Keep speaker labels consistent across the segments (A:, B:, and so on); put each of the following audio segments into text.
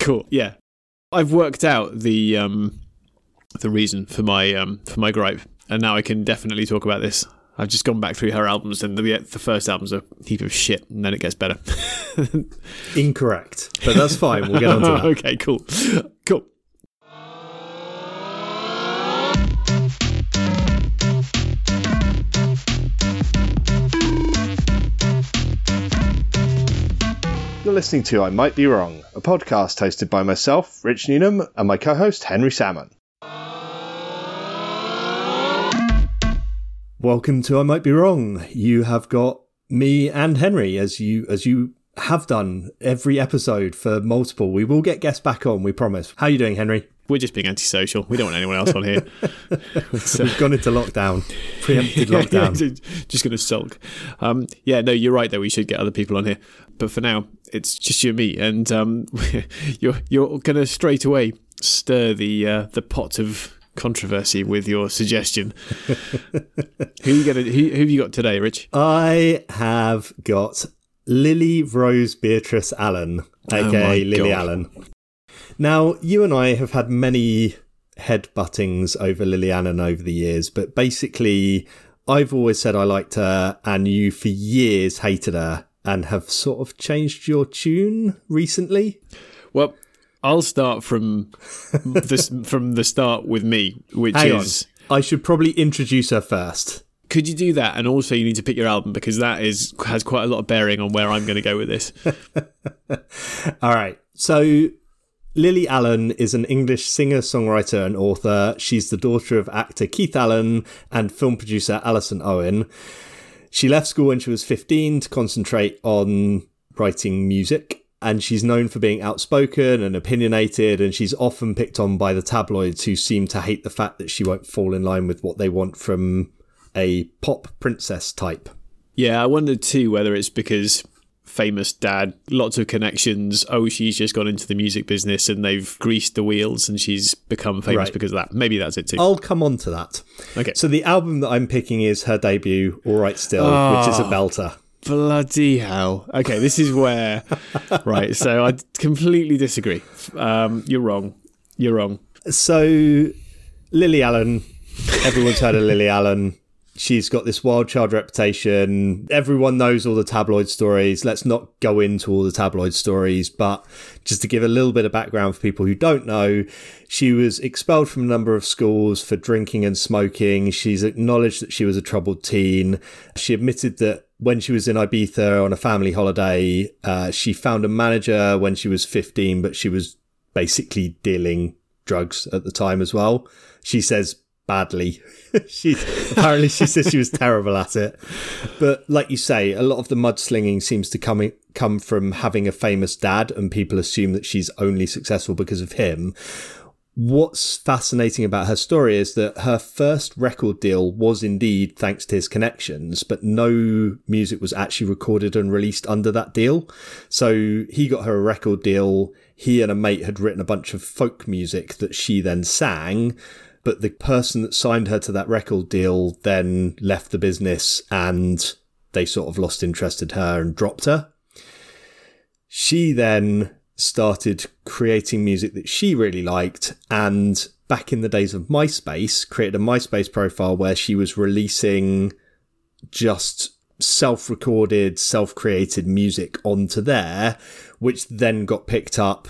A: Cool. Yeah, I've worked out the um, the reason for my um, for my gripe, and now I can definitely talk about this. I've just gone back through her albums, and the, the first album's a heap of shit, and then it gets better.
B: Incorrect, but that's fine. We'll get on to that.
A: okay, cool,
C: You're listening to I Might Be Wrong, a podcast hosted by myself, Rich Newnham, and my co-host Henry Salmon.
B: Welcome to I Might Be Wrong. You have got me and Henry as you as you have done every episode for multiple. We will get guests back on, we promise. How are you doing, Henry?
A: We're just being antisocial. We don't want anyone else on here.
B: so, We've gone into lockdown, preempted lockdown.
A: just going to sulk. Um, yeah, no, you're right. Though we should get other people on here, but for now, it's just you and me. And um, you're you're going to straight away stir the uh, the pot of controversy with your suggestion. who you gonna who, who have you got today, Rich?
B: I have got Lily Rose Beatrice Allen, aka oh Lily God. Allen. Now, you and I have had many head buttings over Lily Allen over the years, but basically, I've always said I liked her, and you for years hated her, and have sort of changed your tune recently.
A: Well, I'll start from this from the start with me, which Hang is
B: on. I should probably introduce her first.
A: Could you do that? And also, you need to pick your album because that is has quite a lot of bearing on where I'm going to go with this.
B: All right. So Lily Allen is an English singer, songwriter, and author. She's the daughter of actor Keith Allen and film producer Alison Owen. She left school when she was 15 to concentrate on writing music, and she's known for being outspoken and opinionated, and she's often picked on by the tabloids who seem to hate the fact that she won't fall in line with what they want from a pop princess type.
A: Yeah, I wondered too whether it's because famous dad, lots of connections. Oh, she's just gone into the music business and they've greased the wheels and she's become famous right. because of that. Maybe that's it too.
B: I'll come on to that.
A: Okay.
B: So the album that I'm picking is her debut, All Right Still, oh, which is a ah, belter.
A: Bloody hell. Okay, this is where. right, so I completely disagree. Um, you're wrong. You're wrong.
B: So, Lily Allen, everyone's heard of Lily Allen she's got this wild child reputation. Everyone knows all the tabloid stories. Let's not go into all the tabloid stories, but just to give a little bit of background for people who don't know, she was expelled from a number of schools for drinking and smoking. She's acknowledged that she was a troubled teen. She admitted that when she was in Ibiza on a family holiday, uh, she found a manager when she was 15, but she was basically dealing drugs at the time as well. She says badly. she apparently she says she was terrible at it. But like you say, a lot of the mudslinging seems to come come from having a famous dad, and people assume that she's only successful because of him. What's fascinating about her story is that her first record deal was indeed thanks to his connections, but no music was actually recorded and released under that deal. So he got her a record deal. He and a mate had written a bunch of folk music that she then sang but the person that signed her to that record deal then left the business and they sort of lost interest in her and dropped her. She then started creating music that she really liked and back in the days of MySpace created a MySpace profile where she was releasing just self-recorded, self-created music onto there, which then got picked up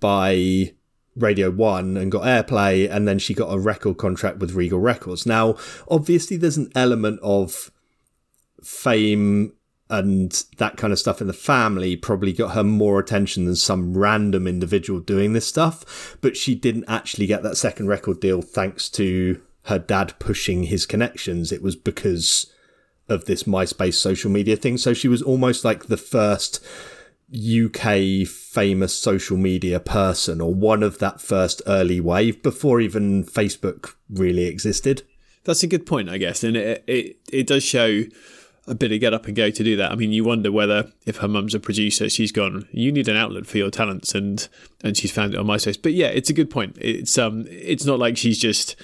B: by Radio 1 and got airplay, and then she got a record contract with Regal Records. Now, obviously, there's an element of fame and that kind of stuff in the family probably got her more attention than some random individual doing this stuff, but she didn't actually get that second record deal thanks to her dad pushing his connections. It was because of this MySpace social media thing. So she was almost like the first UK famous social media person or one of that first early wave before even Facebook really existed.
A: That's a good point, I guess, and it it, it does show a bit of get up and go to do that. I mean, you wonder whether if her mum's a producer, she's gone, you need an outlet for your talents, and and she's found it on MySpace. But yeah, it's a good point. It's um, it's not like she's just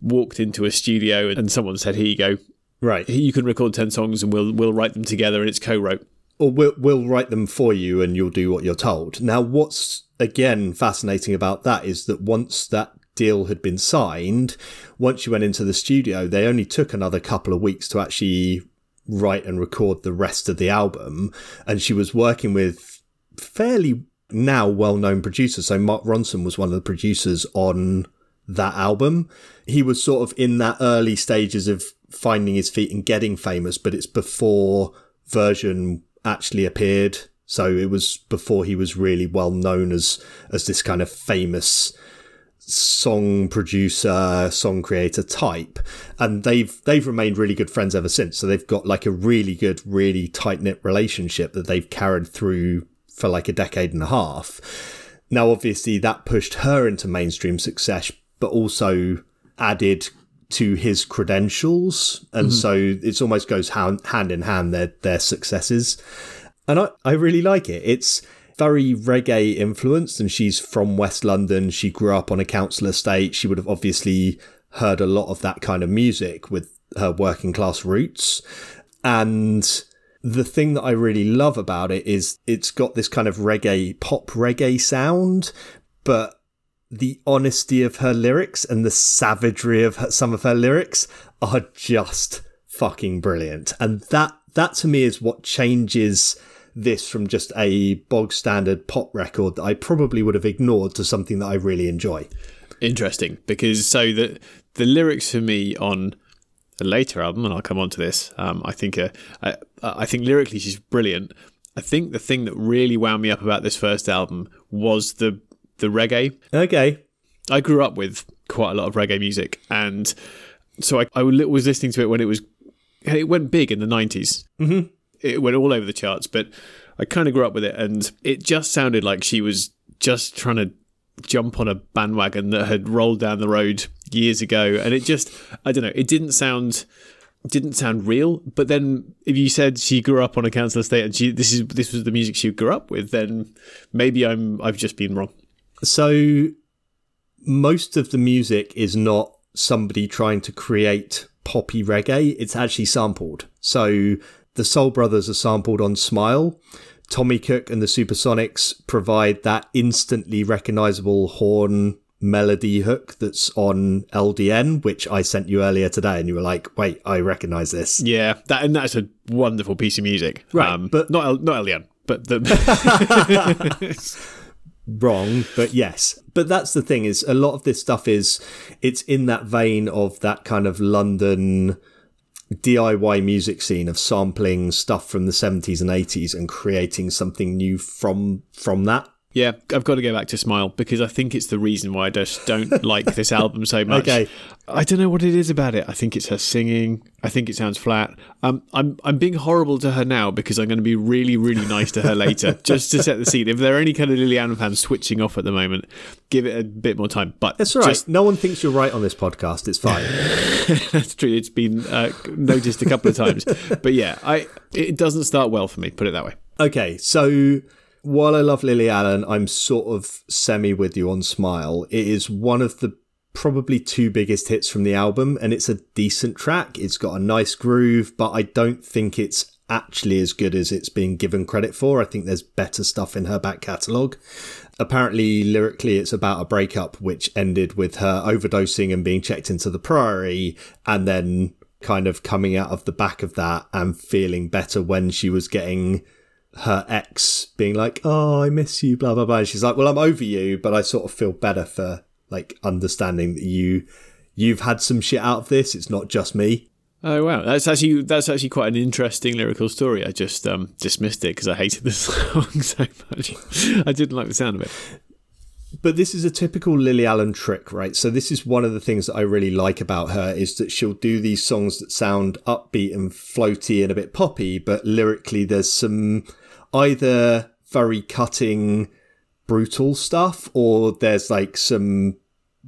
A: walked into a studio and someone said, "Here you go,
B: right?
A: You can record ten songs, and we'll we'll write them together, and it's co-wrote."
B: Or we'll, we'll write them for you and you'll do what you're told. Now, what's again fascinating about that is that once that deal had been signed, once you went into the studio, they only took another couple of weeks to actually write and record the rest of the album. And she was working with fairly now well known producers. So Mark Ronson was one of the producers on that album. He was sort of in that early stages of finding his feet and getting famous, but it's before Version actually appeared. So it was before he was really well known as as this kind of famous song producer, song creator type. And they've they've remained really good friends ever since. So they've got like a really good, really tight knit relationship that they've carried through for like a decade and a half. Now obviously that pushed her into mainstream success, but also added to his credentials. And mm-hmm. so it almost goes hand, hand in hand their their successes. And I, I really like it. It's very reggae influenced and she's from West London. She grew up on a council estate. She would have obviously heard a lot of that kind of music with her working class roots. And the thing that I really love about it is it's got this kind of reggae, pop reggae sound, but the honesty of her lyrics and the savagery of her, some of her lyrics are just fucking brilliant. And that, that to me is what changes this from just a bog standard pop record that I probably would have ignored to something that I really enjoy.
A: Interesting, because so the the lyrics for me on the later album, and I'll come on to this. Um, I think uh, I, I think lyrically she's brilliant. I think the thing that really wound me up about this first album was the the reggae.
B: Okay,
A: I grew up with quite a lot of reggae music, and so I, I was listening to it when it was it went big in the 90s.
B: Mm-hmm
A: it went all over the charts, but I kind of grew up with it, and it just sounded like she was just trying to jump on a bandwagon that had rolled down the road years ago, and it just I don't know, it didn't sound didn't sound real. But then if you said she grew up on a council estate and she this is this was the music she grew up with, then maybe I'm I've just been wrong.
B: So most of the music is not somebody trying to create poppy reggae. It's actually sampled. So the Soul Brothers are sampled on Smile. Tommy Cook and the Supersonics provide that instantly recognizable horn melody hook that's on LDN, which I sent you earlier today, and you were like, "Wait, I recognize this."
A: Yeah, that and that's a wonderful piece of music,
B: right? Um,
A: but not L- not LDN, but the
B: wrong, but yes. But that's the thing is a lot of this stuff is it's in that vein of that kind of London DIY music scene of sampling stuff from the 70s and 80s and creating something new from from that.
A: Yeah, I've got to go back to Smile because I think it's the reason why I just don't like this album so much.
B: Okay.
A: I don't know what it is about it. I think it's her singing. I think it sounds flat. Um, I'm I'm being horrible to her now because I'm going to be really really nice to her later, just to set the scene. If there are any kind of Lily Allen fans switching off at the moment, give it a bit more time. But
B: that's right. Just... No one thinks you're right on this podcast. It's fine.
A: that's true. It's been uh, noticed a couple of times, but yeah, I it doesn't start well for me. Put it that way.
B: Okay, so while I love Lily Allen, I'm sort of semi with you on Smile. It is one of the probably two biggest hits from the album, and it's a decent track. It's got a nice groove, but I don't think it's actually as good as it's being given credit for. I think there's better stuff in her back catalogue. Apparently, lyrically, it's about a breakup which ended with her overdosing and being checked into the priory, and then kind of coming out of the back of that and feeling better when she was getting her ex being like, "Oh, I miss you," blah blah blah. And she's like, "Well, I'm over you, but I sort of feel better for like understanding that you you've had some shit out of this. It's not just me."
A: Oh wow, that's actually that's actually quite an interesting lyrical story. I just um, dismissed it because I hated the song so much. I didn't like the sound of it.
B: But this is a typical Lily Allen trick, right? So this is one of the things that I really like about her is that she'll do these songs that sound upbeat and floaty and a bit poppy, but lyrically there's some either very cutting, brutal stuff, or there's like some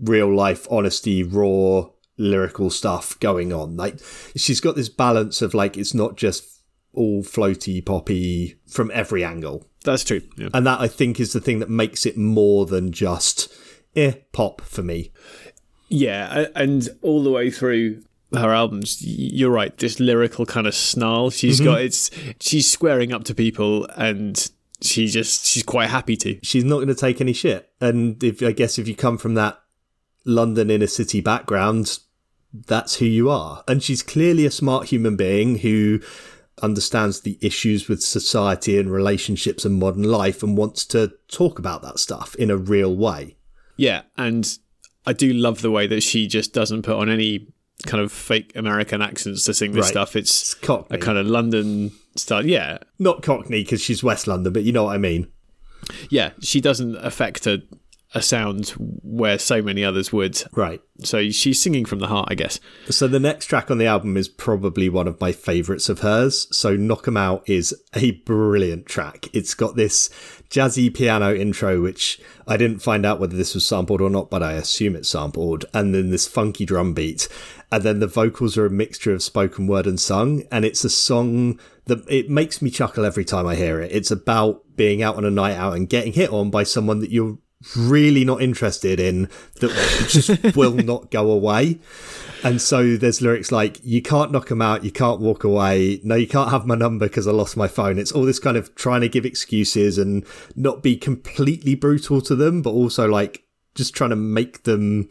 B: real life honesty, raw lyrical stuff going on. Like she's got this balance of like it's not just all floaty poppy from every angle.
A: That's true. Yeah.
B: And that I think is the thing that makes it more than just eh pop for me.
A: Yeah, and all the way through her albums, you're right. This lyrical kind of snarl she's mm-hmm. got. It's she's squaring up to people, and she just she's quite happy to.
B: She's not going to take any shit. And if I guess if you come from that London inner city background, that's who you are. And she's clearly a smart human being who understands the issues with society and relationships and modern life and wants to talk about that stuff in a real way.
A: Yeah, and I do love the way that she just doesn't put on any kind of fake American accents to sing this right. stuff. It's, it's a kind of London style. Yeah.
B: Not Cockney because she's West London, but you know what I mean.
A: Yeah, she doesn't affect a a sound where so many others would.
B: Right.
A: So she's singing from the heart, I guess.
B: So the next track on the album is probably one of my favourites of hers. So Knock 'em Out is a brilliant track. It's got this jazzy piano intro, which I didn't find out whether this was sampled or not, but I assume it's sampled. And then this funky drum beat. And then the vocals are a mixture of spoken word and sung. And it's a song that it makes me chuckle every time I hear it. It's about being out on a night out and getting hit on by someone that you're really not interested in that just will not go away. And so there's lyrics like, you can't knock them out, you can't walk away, no, you can't have my number because I lost my phone. It's all this kind of trying to give excuses and not be completely brutal to them, but also like just trying to make them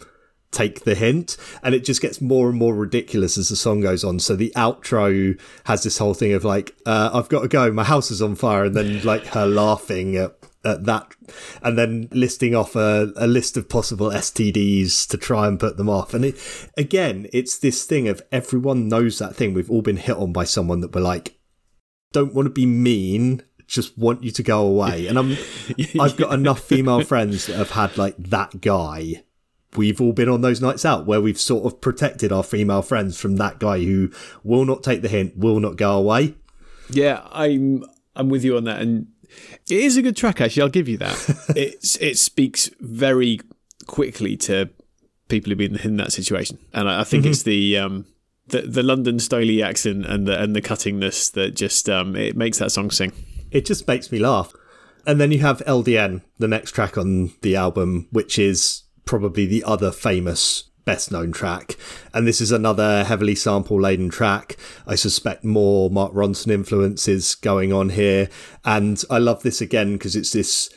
B: take the hint and it just gets more and more ridiculous as the song goes on so the outro has this whole thing of like uh, i've got to go my house is on fire and then like her laughing at at that and then listing off a, a list of possible STDs to try and put them off. And it, again, it's this thing of everyone knows that thing. We've all been hit on by someone that we're like, don't want to be mean, just want you to go away. And I'm, I've got enough female friends that have had like that guy. We've all been on those nights out where we've sort of protected our female friends from that guy who will not take the hint, will not go away.
A: Yeah, I'm I'm with you on that. And it is a good track, actually. I'll give you that. it it speaks very quickly to people who've been in that situation, and I, I think mm-hmm. it's the um, the the London Stoley accent and the and the cuttingness that just um, it makes that song sing.
B: It just makes me laugh. And then you have LDN, the next track on the album, which is probably the other famous best known track. And this is another heavily sample laden track. I suspect more Mark Ronson influences going on here. And I love this again because it's this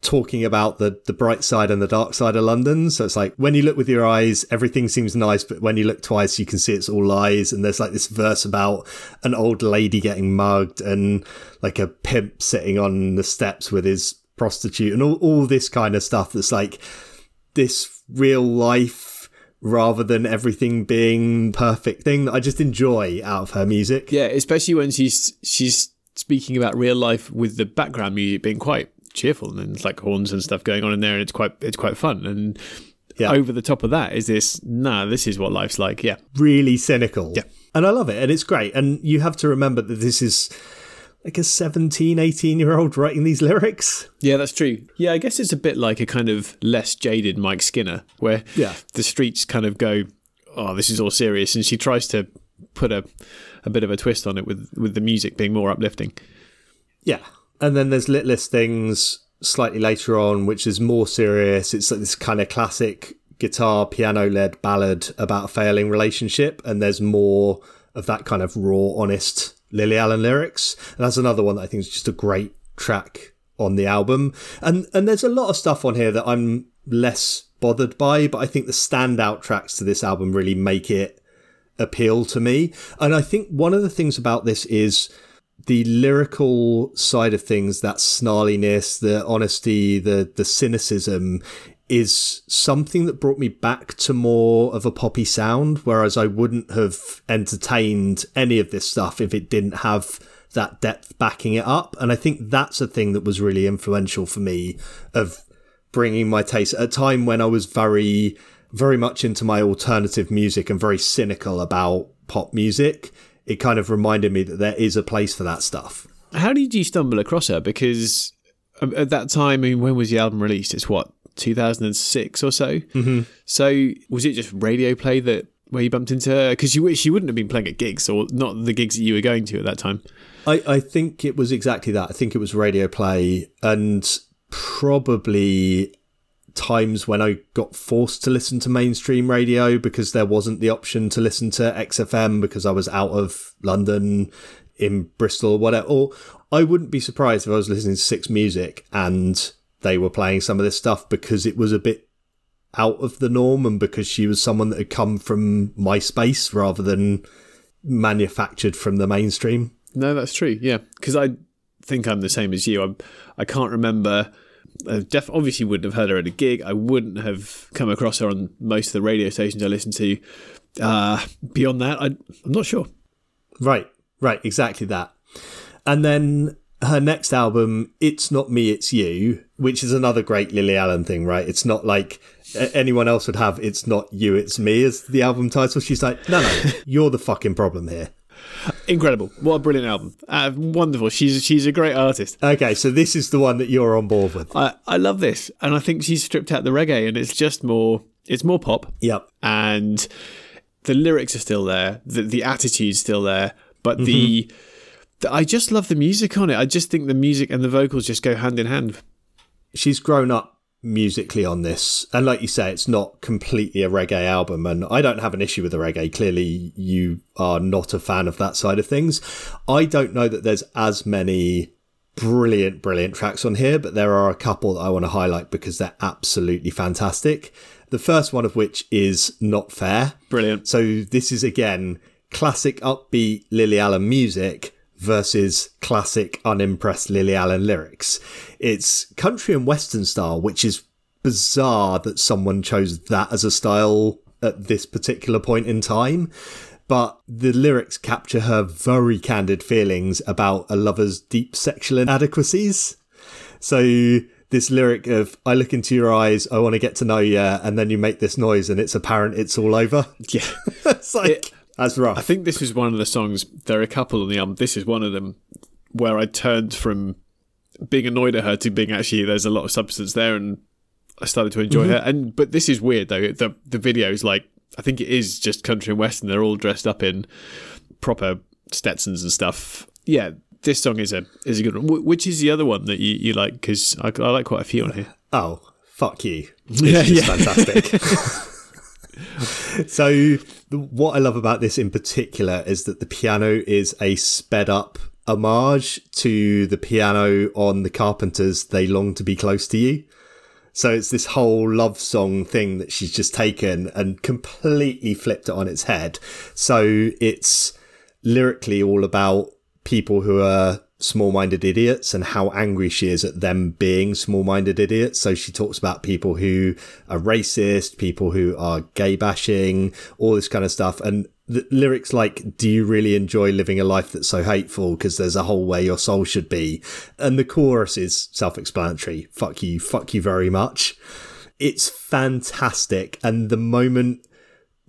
B: talking about the the bright side and the dark side of London. So it's like when you look with your eyes, everything seems nice, but when you look twice, you can see it's all lies. And there's like this verse about an old lady getting mugged and like a pimp sitting on the steps with his prostitute and all, all this kind of stuff that's like this real life rather than everything being perfect thing that I just enjoy out of her music.
A: Yeah, especially when she's she's speaking about real life with the background music being quite cheerful and then it's like horns and stuff going on in there and it's quite it's quite fun. And yeah. over the top of that is this nah this is what life's like yeah.
B: Really cynical.
A: Yeah.
B: And i love it and it's great. And you have to remember that this is like a 17, 18 year old writing these lyrics.
A: Yeah, that's true. Yeah, I guess it's a bit like a kind of less jaded Mike Skinner, where
B: yeah.
A: the streets kind of go, oh, this is all serious. And she tries to put a, a bit of a twist on it with, with the music being more uplifting.
B: Yeah. And then there's Littlest Things slightly later on, which is more serious. It's like this kind of classic guitar, piano led ballad about a failing relationship. And there's more of that kind of raw, honest Lily Allen lyrics. And that's another one that I think is just a great track on the album. And and there's a lot of stuff on here that I'm less bothered by, but I think the standout tracks to this album really make it appeal to me. And I think one of the things about this is the lyrical side of things, that snarliness, the honesty, the the cynicism is something that brought me back to more of a poppy sound, whereas I wouldn't have entertained any of this stuff if it didn't have that depth backing it up. And I think that's a thing that was really influential for me of bringing my taste at a time when I was very, very much into my alternative music and very cynical about pop music. It kind of reminded me that there is a place for that stuff.
A: How did you stumble across her? Because um, at that time, I mean, when was the album released? It's what 2006 or so.
B: Mm-hmm.
A: So was it just radio play that where you bumped into her? Because you wish she wouldn't have been playing at gigs or not the gigs that you were going to at that time.
B: I, I think it was exactly that. I think it was radio play and probably times when I got forced to listen to mainstream radio because there wasn't the option to listen to XFM because I was out of London in Bristol or whatever. Or I wouldn't be surprised if I was listening to Six Music and they were playing some of this stuff because it was a bit out of the norm and because she was someone that had come from MySpace rather than manufactured from the mainstream.
A: No, that's true. Yeah, because I think I'm the same as you. I'm, I can't remember. I def- obviously wouldn't have heard her at a gig. I wouldn't have come across her on most of the radio stations I listen to. Uh, beyond that, I, I'm not sure.
B: Right, right, exactly that. And then her next album, It's Not Me, It's You, which is another great Lily Allen thing, right? It's not like anyone else would have It's Not You, It's Me as the album title. She's like, no, no, you're the fucking problem here.
A: Incredible! What a brilliant album! Uh, wonderful. She's she's a great artist.
B: Okay, so this is the one that you're on board with.
A: I I love this, and I think she's stripped out the reggae, and it's just more it's more pop.
B: Yep.
A: And the lyrics are still there, the the attitude's still there, but mm-hmm. the, the I just love the music on it. I just think the music and the vocals just go hand in hand.
B: She's grown up musically on this. And like you say, it's not completely a reggae album. And I don't have an issue with the reggae. Clearly, you are not a fan of that side of things. I don't know that there's as many brilliant, brilliant tracks on here, but there are a couple that I want to highlight because they're absolutely fantastic. The first one of which is Not Fair.
A: Brilliant.
B: So this is again classic upbeat Lily Allen music versus classic unimpressed Lily Allen lyrics. It's country and western style, which is bizarre that someone chose that as a style at this particular point in time. But the lyrics capture her very candid feelings about a lover's deep sexual inadequacies. So this lyric of "I look into your eyes, I want to get to know you," and then you make this noise, and it's apparent it's all over.
A: Yeah,
B: it's like it, that's rough.
A: I think this is one of the songs. There are a couple on the album. This is one of them where I turned from being annoyed at her to being actually there's a lot of substance there, and I started to enjoy mm-hmm. her. And but this is weird though. The the video is like I think it is just country and western. They're all dressed up in proper Stetsons and stuff. Yeah, this song is a is a good one. Which is the other one that you, you like? Because I, I like quite a few on here.
B: Oh, fuck you! It's yeah, yeah. fantastic. so what I love about this in particular is that the piano is a sped up homage to the piano on the Carpenters' "They Long to Be Close to You." So it's this whole love song thing that she's just taken and completely flipped it on its head. So it's lyrically all about people who are small minded idiots and how angry she is at them being small minded idiots. So she talks about people who are racist, people who are gay bashing, all this kind of stuff. And the lyrics like, do you really enjoy living a life that's so hateful? Because there's a hole where your soul should be. And the chorus is self explanatory. Fuck you. Fuck you very much. It's fantastic. And the moment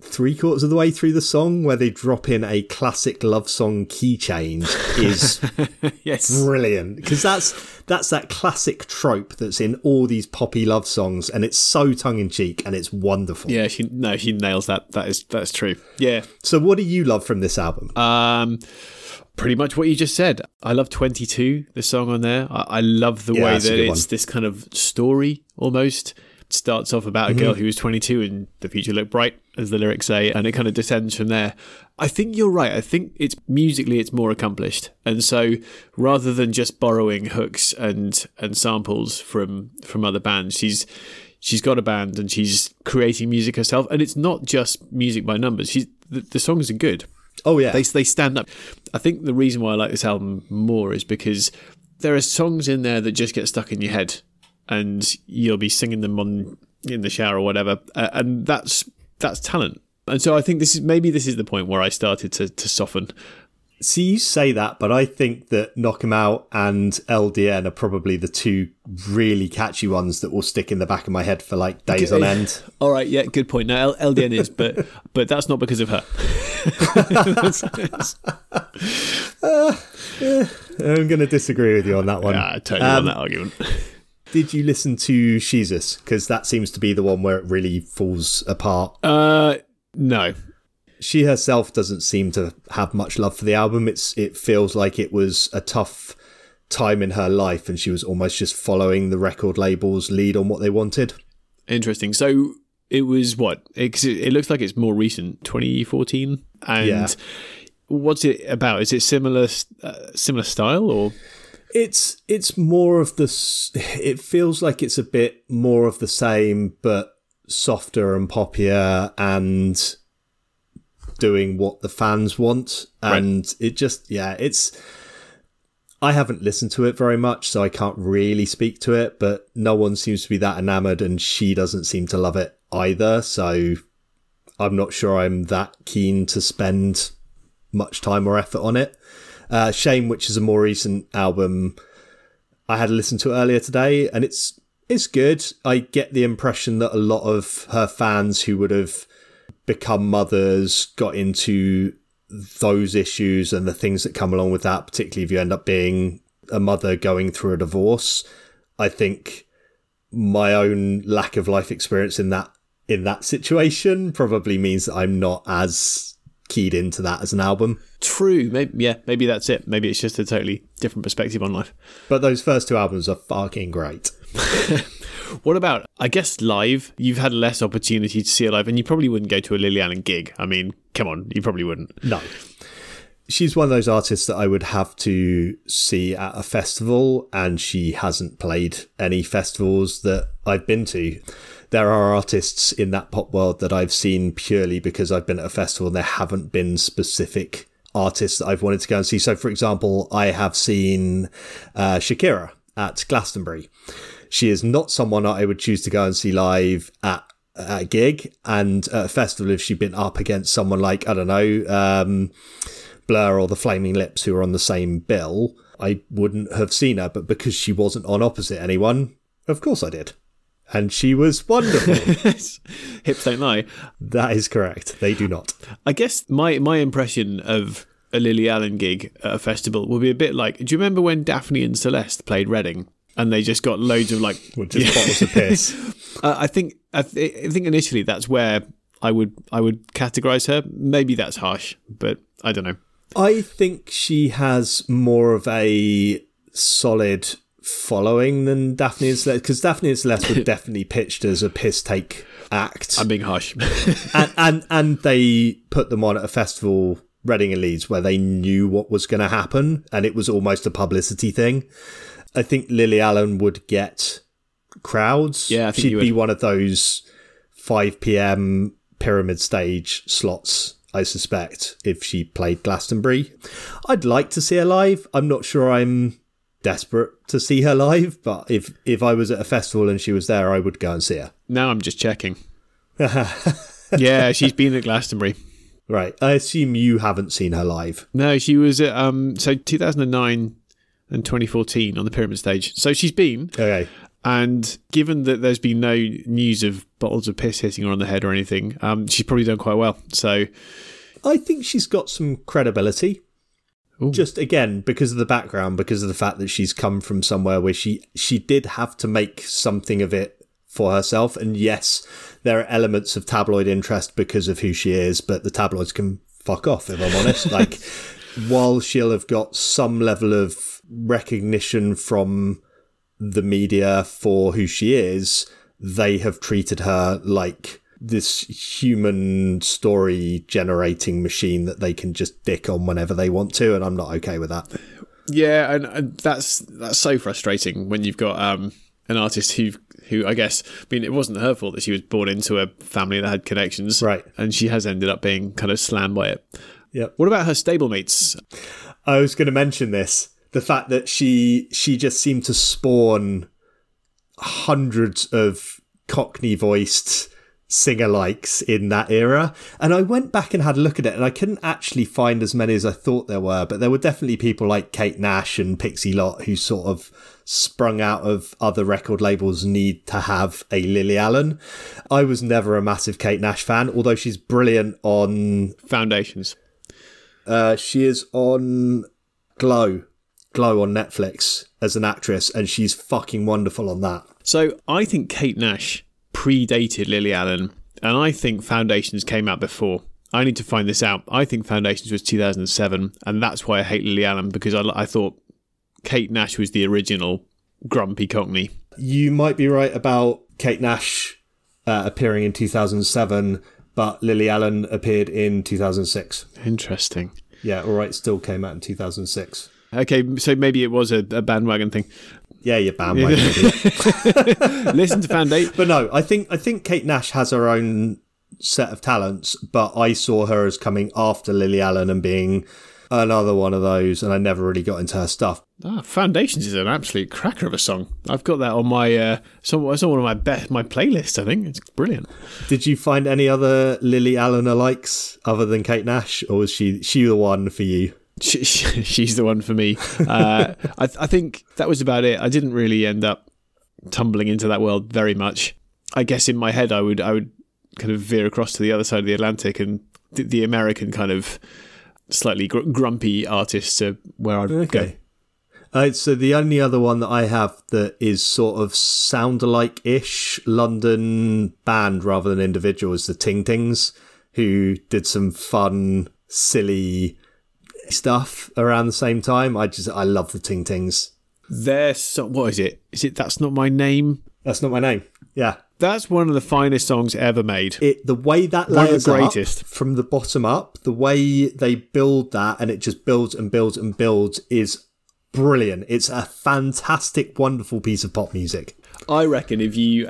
B: three quarters of the way through the song where they drop in a classic love song key change is yes. brilliant because that's that's that classic trope that's in all these poppy love songs and it's so tongue in cheek and it's wonderful.
A: Yeah, she no, she nails that. That is that's true. Yeah.
B: So what do you love from this album?
A: Um pretty much what you just said. I love 22, the song on there. I, I love the yeah, way that it's one. this kind of story almost starts off about a girl mm-hmm. who was 22 and the future looked bright, as the lyrics say, and it kind of descends from there. I think you're right. I think it's musically it's more accomplished, and so rather than just borrowing hooks and and samples from from other bands, she's she's got a band and she's creating music herself, and it's not just music by numbers. She's the, the songs are good.
B: Oh yeah,
A: they they stand up. I think the reason why I like this album more is because there are songs in there that just get stuck in your head and you'll be singing them on in the shower or whatever, uh, and that's that's talent. And so I think this is maybe this is the point where I started to to soften.
B: See, you say that, but I think that Knock 'Em Out and LDN are probably the two really catchy ones that will stick in the back of my head for like days on end.
A: All right, yeah, good point. Now LDN is, but but that's not because of her.
B: uh, yeah, I'm going to disagree with you on that one.
A: Yeah, I totally um, on that argument
B: did you listen to Sheezus? Because that seems to be the one where it really falls apart.
A: Uh, no.
B: She herself doesn't seem to have much love for the album. It's it feels like it was a tough time in her life, and she was almost just following the record label's lead on what they wanted.
A: Interesting. So it was what? It, it looks like it's more recent, 2014. And
B: Yeah.
A: what's it about? Is it similar uh, similar style or?
B: It's it's more of the. It feels like it's a bit more of the same, but softer and poppier, and doing what the fans want. And it just yeah, it's. I haven't listened to it very much, so I can't really speak to it. But no one seems to be that enamored, and she doesn't seem to love it either. So I'm not sure I'm that keen to spend much time or effort on it. Uh, Shame, which is a more recent album, I had listened to earlier today, and it's it's good. I get the impression that a lot of her fans who would have become mothers got into those issues and the things that come along with that, particularly if you end up being a mother going through a divorce. I think my own lack of life experience in that in that situation probably means that I'm not as keyed into that as an album.
A: True. Maybe, yeah, maybe that's it. Maybe it's just a totally different perspective on life.
B: But those first two albums are fucking great.
A: What about, I guess, live? You've had less opportunity to see it live, and you probably wouldn't go to a Lily Allen gig. I mean, come on, you probably wouldn't.
B: No. She's one of those artists that I would have to see at a festival, and she hasn't played any festivals that I've been to. There are artists in that pop world that I've seen purely because I've been at a festival and there haven't been specific artists that I've wanted to go and see. So, for example, I have seen uh, Shakira at Glastonbury. She is not someone I would choose to go and see live at a gig and at a festival if she'd been up against someone like, I don't know, um, Blur or the Flaming Lips who are on the same bill, I wouldn't have seen her. But because she wasn't on opposite anyone, of course I did. And she was wonderful.
A: Hips don't lie.
B: that is correct. They do not.
A: I guess my my impression of a Lily Allen gig at a festival will be a bit like. Do you remember when Daphne and Celeste played Reading? And they just got loads of like.
B: Well, just bottles of piss.
A: Uh, I think I, th- I think initially that's where I would I would categorize her. Maybe that's harsh, but I don't know.
B: I think she has more of a solid following than Daphne and Celeste because Daphne and Celeste were definitely pitched as a piss take act.
A: I'm being harsh.
B: and, and and they put them on at a festival Reading and Leeds where they knew what was going to happen and it was almost a publicity thing. I think Lily Allen would get crowds.
A: Yeah, I think
B: she'd be one of those 5 p.m. pyramid stage slots. I suspect if she played Glastonbury, I'd like to see her live. I'm not sure I'm desperate to see her live, but if if I was at a festival and she was there, I would go and see her.
A: now I'm just checking. yeah, she's been at Glastonbury.
B: Right. I assume you haven't seen her live.
A: No, she was at um so 2009 and 2014 on the Pyramid stage. So she's been,
B: Okay.
A: and given that there's been no news of bottles of piss hitting her on the head or anything, um, she's probably done quite well. So
B: I think she's got some credibility.
A: Ooh.
B: Just again, because of the background, because of the fact that she's come from somewhere where she she did have to make something of it for herself. And yes, there are elements of tabloid interest because of who she is, but the tabloids can fuck off if I'm honest. like while she'll have got some level of recognition from the media for who she is, they have treated her like this human story generating machine that they can just dick on whenever they want to, and I'm not okay with that.
A: yeah, and, and that's that's so frustrating when you've got um an artist who who I guess I mean it wasn't her fault that she was born into a family that had connections,
B: Right.
A: And she has ended up being kind of slammed by it.
B: Yeah.
A: What about her stablemates?
B: I was going to mention this: the fact that she she just seemed to spawn hundreds of Cockney voiced singer likes in that era. And I went back and had a look at it, and I couldn't actually find as many as I thought there were, but there were definitely people like Kate Nash and Pixie Lott who sort of sprung out of other record labels need to have a Lily Allen. I was never a massive Kate Nash fan, although she's brilliant on
A: Foundations.
B: uh, she is on Glow, Glow on Netflix as an actress, and she's fucking wonderful on that.
A: So I think Kate Nash predated Lily Allen, and I think Foundations came out before. I need to find this out. I think Foundations was 2007, and that's why I hate Lily Allen because I, I thought Kate Nash was the original grumpy Cockney.
B: You might be right about Kate Nash uh, appearing in 2007, but Lily Allen appeared in 2006.
A: Interesting.
B: Yeah, All Right Still came out in 2006.
A: Okay, so maybe it was a, a bandwagon thing.
B: Yeah, you bandwagon.
A: Listen to Fan Foundation.
B: but no, I think I think Kate Nash has her own set of talents, but I saw her as coming after Lily Allen and being another one of those, and I never really got into her stuff.
A: Ah, Foundations is an absolute cracker of a song. I've got that on my uh, some, it's on one of my best my playlists. I think it's brilliant.
B: Did you find any other Lily Allen likes other than Kate Nash, or was she she the one for you?
A: She, she, she's the one for me. Uh, I, I think that was about it. I didn't really end up tumbling into that world very much. I guess in my head, I would I would kind of veer across to the other side of the Atlantic and the, the American kind of slightly gr- grumpy artists are where I'd
B: Okay.
A: go.
B: Uh, so the only other one that I have that is sort of sound alike ish London band rather than individual is the Ting Tings, who did some fun, silly stuff around the same time. I just I love the Ting Tings.
A: Their so, what is it? Is it that's not my name?
B: That's not my name. Yeah.
A: That's one of the finest songs ever made.
B: It the way that
A: One
B: layers
A: greatest.
B: from the bottom up, the way they build that and it just builds and builds and builds is brilliant. It's a fantastic, wonderful piece of pop music.
A: I reckon if you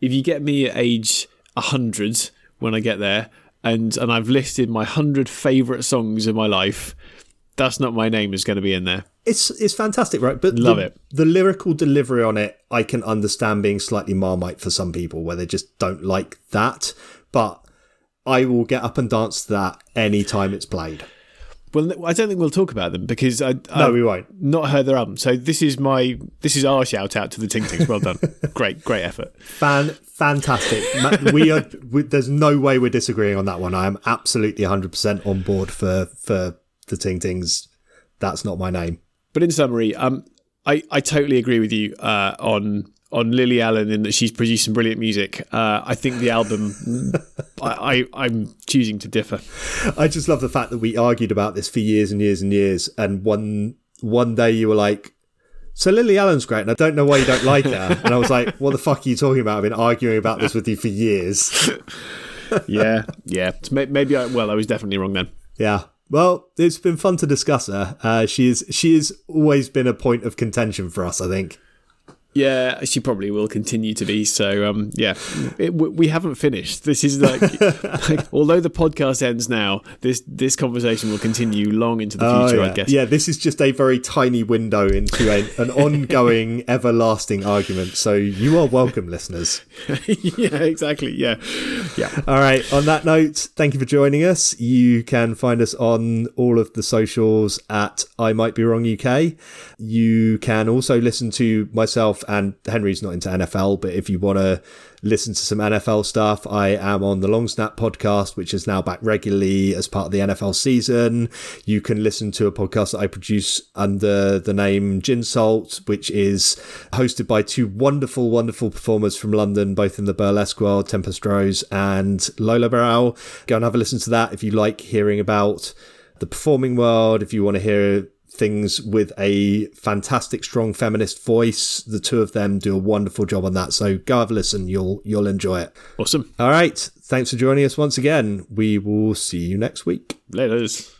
A: if you get me at age hundred when I get there, and and I've listed my hundred favorite songs in my life, that's not my name is going to be in there.
B: It's it's fantastic, right? But
A: Love
B: the,
A: it.
B: The lyrical delivery on it, I can understand being slightly marmite for some people where they just don't like that. But I will get up and dance to that any time it's played.
A: Well, I don't think we'll talk about them because I,
B: No,
A: I've
B: we won't.
A: not heard their album. So this is my this is our shout out to the Ting Tings. Well done, great great effort.
B: Fan fantastic. We are. We, there's no way we're disagreeing on that one. I am absolutely 100 percent on board for for the Ting Tings. That's not my name.
A: But in summary, um, I, I totally agree with you uh, on on Lily Allen in that she's produced some brilliant music. Uh, I think the album, I, I I'm choosing to differ.
B: I just love the fact that we argued about this for years and years and years, and one one day you were like, "So Lily Allen's great," and I don't know why you don't like her. And I was like, "What the fuck are you talking about? I've been arguing about this with you for years."
A: Yeah, yeah. Maybe I well, I was definitely wrong then.
B: Yeah. Well, it's been fun to discuss her. Uh, she is she has always been a point of contention for us. I think.
A: Yeah, she probably will continue to be. So, um, yeah, it, we haven't finished. This is like, like, although the podcast ends now, this this conversation will continue long into the future.
B: Oh, yeah.
A: I guess.
B: Yeah, this is just a very tiny window into a, an ongoing, everlasting argument. So you are welcome, listeners.
A: yeah, exactly. Yeah, yeah.
B: All right. On that note, thank you for joining us. You can find us on all of the socials at I Might Be Wrong UK. You can also listen to myself and Henry's not into NFL, but if you want to listen to some NFL stuff, I am on the Long Snap podcast, which is now back regularly as part of the NFL season. You can listen to a podcast that I produce under the name Gin Salt, which is hosted by two wonderful, wonderful performers from London, both in the burlesque world, Tempest Rose and Lola Barrow. Go and have a listen to that if you like hearing about the performing world, if you want to hear things with a fantastic strong feminist voice the two of them do a wonderful job on that so go have a listen you'll you'll enjoy it
A: Awesome.
B: all right thanks for joining us once again we will see you next week
A: Laters.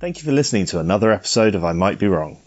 C: Thank you for listening to another episode of I Might Be Wrong.